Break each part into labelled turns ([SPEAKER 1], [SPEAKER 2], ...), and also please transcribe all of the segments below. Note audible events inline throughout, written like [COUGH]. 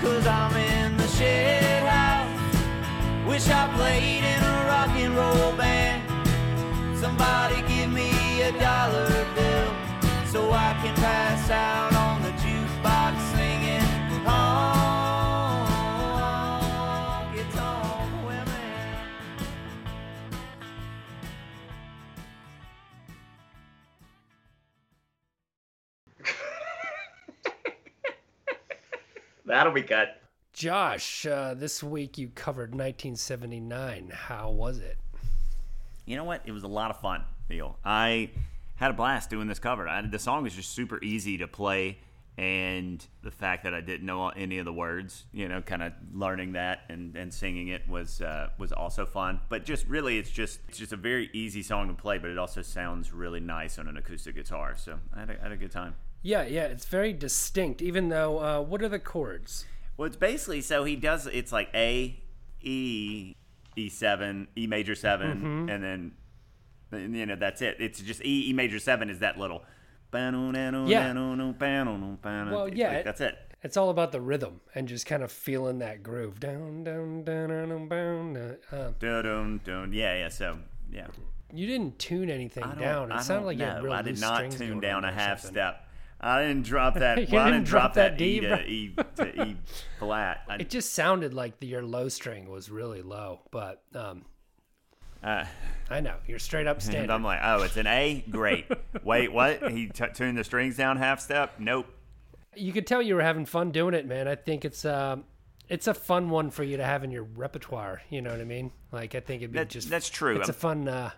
[SPEAKER 1] Cause I'm in the shed house. Wish I played in a rock and roll band. Somebody
[SPEAKER 2] That'll be cut.
[SPEAKER 3] Josh, uh, this week you covered 1979. How was it?
[SPEAKER 2] You know what? It was a lot of fun, Neil. I had a blast doing this cover. I, the song was just super easy to play, and the fact that I didn't know any of the words, you know, kind of learning that and, and singing it was uh, was also fun. But just really, it's just it's just a very easy song to play, but it also sounds really nice on an acoustic guitar. So I had a, I had a good time.
[SPEAKER 3] Yeah, yeah, it's very distinct. Even though, uh, what are the chords?
[SPEAKER 2] Well, it's basically so he does. It's like A, E, E seven, E major 7 and then and, you know that's it. It's just E, E major seven is that little.
[SPEAKER 3] Yeah.
[SPEAKER 2] Well,
[SPEAKER 3] yeah, it-
[SPEAKER 2] that's it.
[SPEAKER 3] It's all about the rhythm and just kind of feeling that groove. Down, down, down, down, down, down. Uh,
[SPEAKER 2] dun, dun. Yeah, yeah. So yeah.
[SPEAKER 3] you didn't tune anything down. It sounded like you had
[SPEAKER 2] know. I did not tune down a half
[SPEAKER 3] something.
[SPEAKER 2] step. I didn't drop [LAUGHS] that.
[SPEAKER 3] You
[SPEAKER 2] well, I
[SPEAKER 3] didn't
[SPEAKER 2] drop
[SPEAKER 3] drop
[SPEAKER 2] that,
[SPEAKER 3] that
[SPEAKER 2] E
[SPEAKER 3] D,
[SPEAKER 2] to
[SPEAKER 3] bro.
[SPEAKER 2] E [LAUGHS] to E flat. I,
[SPEAKER 3] It just sounded like the, your low string was really low, but um,
[SPEAKER 2] uh,
[SPEAKER 3] I know you're straight up [LAUGHS] standard.
[SPEAKER 2] I'm like, oh, it's an A. Great. Wait, what? He t- tuned the strings down half step. Nope.
[SPEAKER 3] you could tell you were having fun doing it, man. I think it's um, it's a fun one for you to have in your repertoire. You know what I mean? Like I think it'd be
[SPEAKER 2] That-
[SPEAKER 3] just
[SPEAKER 2] that's true.
[SPEAKER 3] It's a
[SPEAKER 2] I'm-
[SPEAKER 3] fun, uh,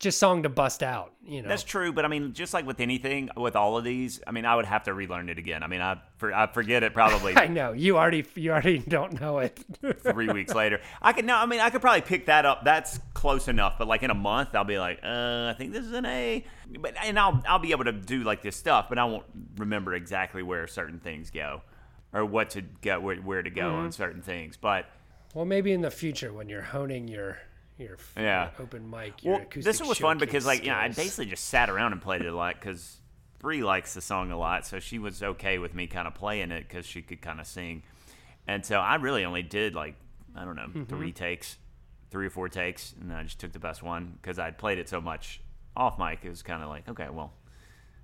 [SPEAKER 3] just song to bust out. You know,
[SPEAKER 2] That's true, but I mean, just like with anything, with all of these, I mean, I would have to relearn it again. I mean, I for, I forget it probably [LAUGHS]
[SPEAKER 3] I know you already you already don't know it. [LAUGHS]
[SPEAKER 2] three weeks later. I could no, I mean, I could probably pick that up. That's close enough. But like in a month, I'll be like, uh, I think this is an A. But and I'll I'll be able to do like this stuff, but I won't remember exactly where certain things go, or what to go, where, where to go
[SPEAKER 3] Mm-hmm.
[SPEAKER 2] on certain things. But
[SPEAKER 3] well, maybe in the future when you're honing your your
[SPEAKER 2] Yeah.
[SPEAKER 3] open mic. Your
[SPEAKER 2] Well, this one was fun because, like, you know, I basically just sat around and played it a lot because Bree likes the song a lot, so she was okay with me kind of playing it because she could kind of sing. And so I really only did like I don't know
[SPEAKER 3] Mm-hmm.
[SPEAKER 2] three takes, three or four takes, and I just took the best one because I'd played it so much off mic. It was kind of like, okay, well,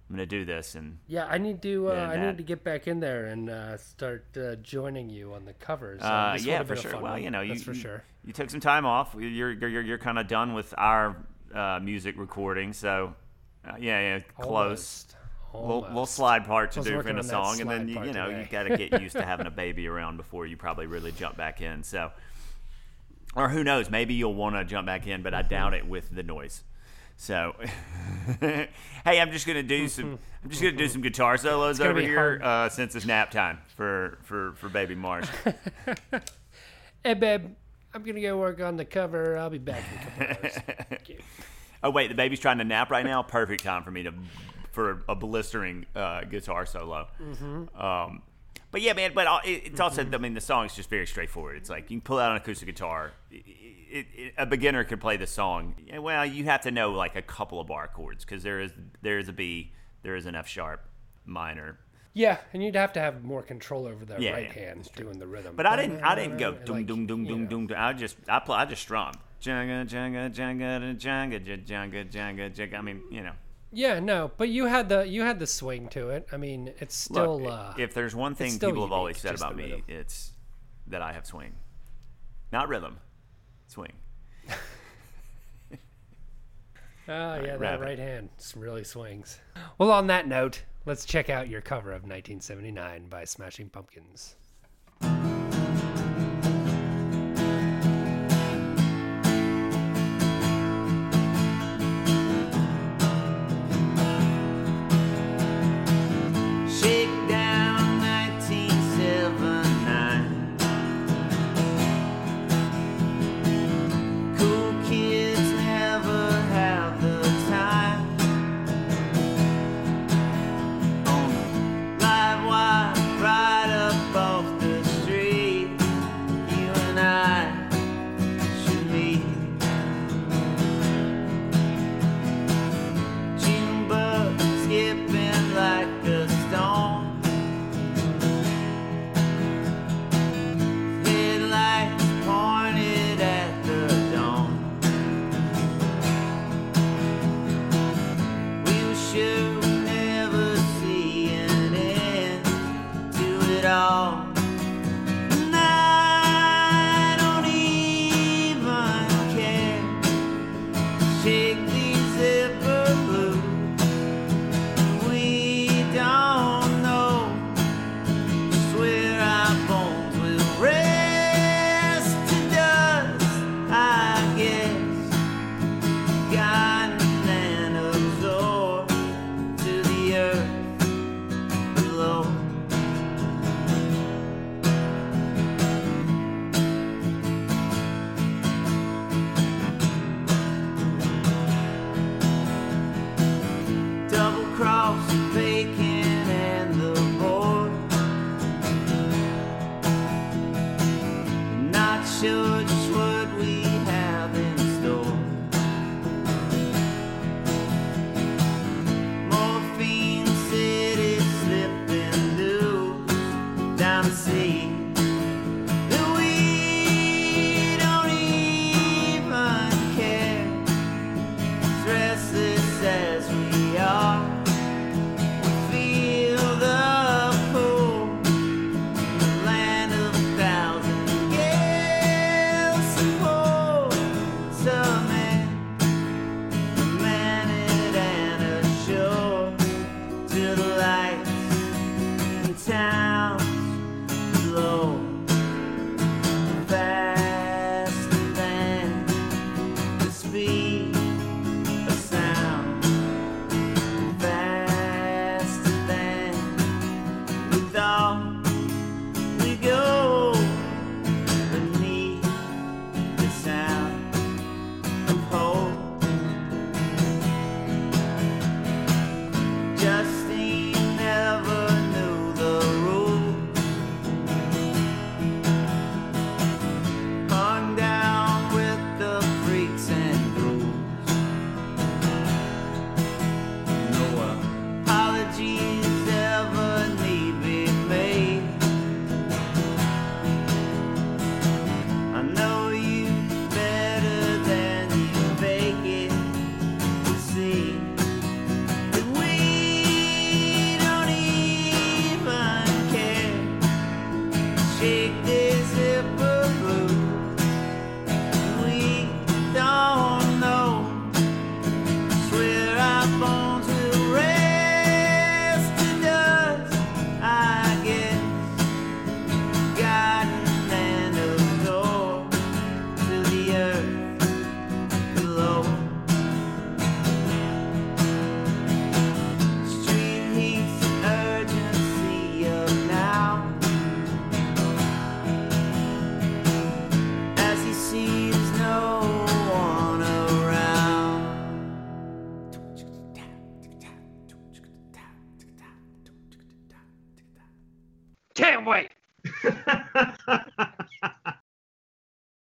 [SPEAKER 2] I'm gonna do this, and
[SPEAKER 3] Yeah, I need to. Uh, I need to get back in there and uh, start uh, joining you on the covers.
[SPEAKER 2] Uh, yeah, for sure. Well,
[SPEAKER 3] one,
[SPEAKER 2] you know, you,
[SPEAKER 3] that's for
[SPEAKER 2] you-
[SPEAKER 3] sure.
[SPEAKER 2] You took some time off. You're you're you're kind of done with our uh, music recording, so uh, yeah, yeah, close.
[SPEAKER 3] Almost.
[SPEAKER 2] little, little slide part to do in a song, and then you, you know you got to get used to [LAUGHS] having a baby around before you probably really jump back in. So, or who knows, maybe you'll want to jump back in, but I doubt [LAUGHS] it with the noise. So, [LAUGHS] hey, I'm just gonna do some. I'm just gonna do some guitar solos over here uh, since it's nap time for for for baby Marsh. [LAUGHS]
[SPEAKER 3] Hey, babe, I'm gonna go work on the cover. I'll be back in a couple hours. [LAUGHS]
[SPEAKER 2] Oh wait, the baby's trying to nap right now. Perfect time for me to for a blistering uh, guitar solo. Um, but yeah, man. But it, it's also, mm-hmm. I mean, the song is just very straightforward. It's like you can pull out an acoustic guitar. It, it, it, a beginner could play the song. Well, you have to know like a couple of bar chords because there is there is a B, there is an F sharp minor.
[SPEAKER 3] Yeah, and you'd have to have more control over the
[SPEAKER 2] Yeah,
[SPEAKER 3] right
[SPEAKER 2] yeah,
[SPEAKER 3] hand doing the rhythm.
[SPEAKER 2] But I didn't. I didn't go
[SPEAKER 3] you
[SPEAKER 2] dum
[SPEAKER 3] know.
[SPEAKER 2] dum. dum. I just I play. I just strum. Janga janga janga janga janga janga janga. I mean, you know.
[SPEAKER 3] Yeah, no, but you had the you had the swing to it. I mean, it's still.
[SPEAKER 2] Look,
[SPEAKER 3] uh,
[SPEAKER 2] if there's one thing people have always said about me, it's that I have swing, not rhythm, swing.
[SPEAKER 3] Oh, yeah, that
[SPEAKER 2] rabbit.
[SPEAKER 3] right hand really swings. Well, on that note, let's check out your cover of 1979 by Smashing Pumpkins.
[SPEAKER 2] Shake to Shake this zipper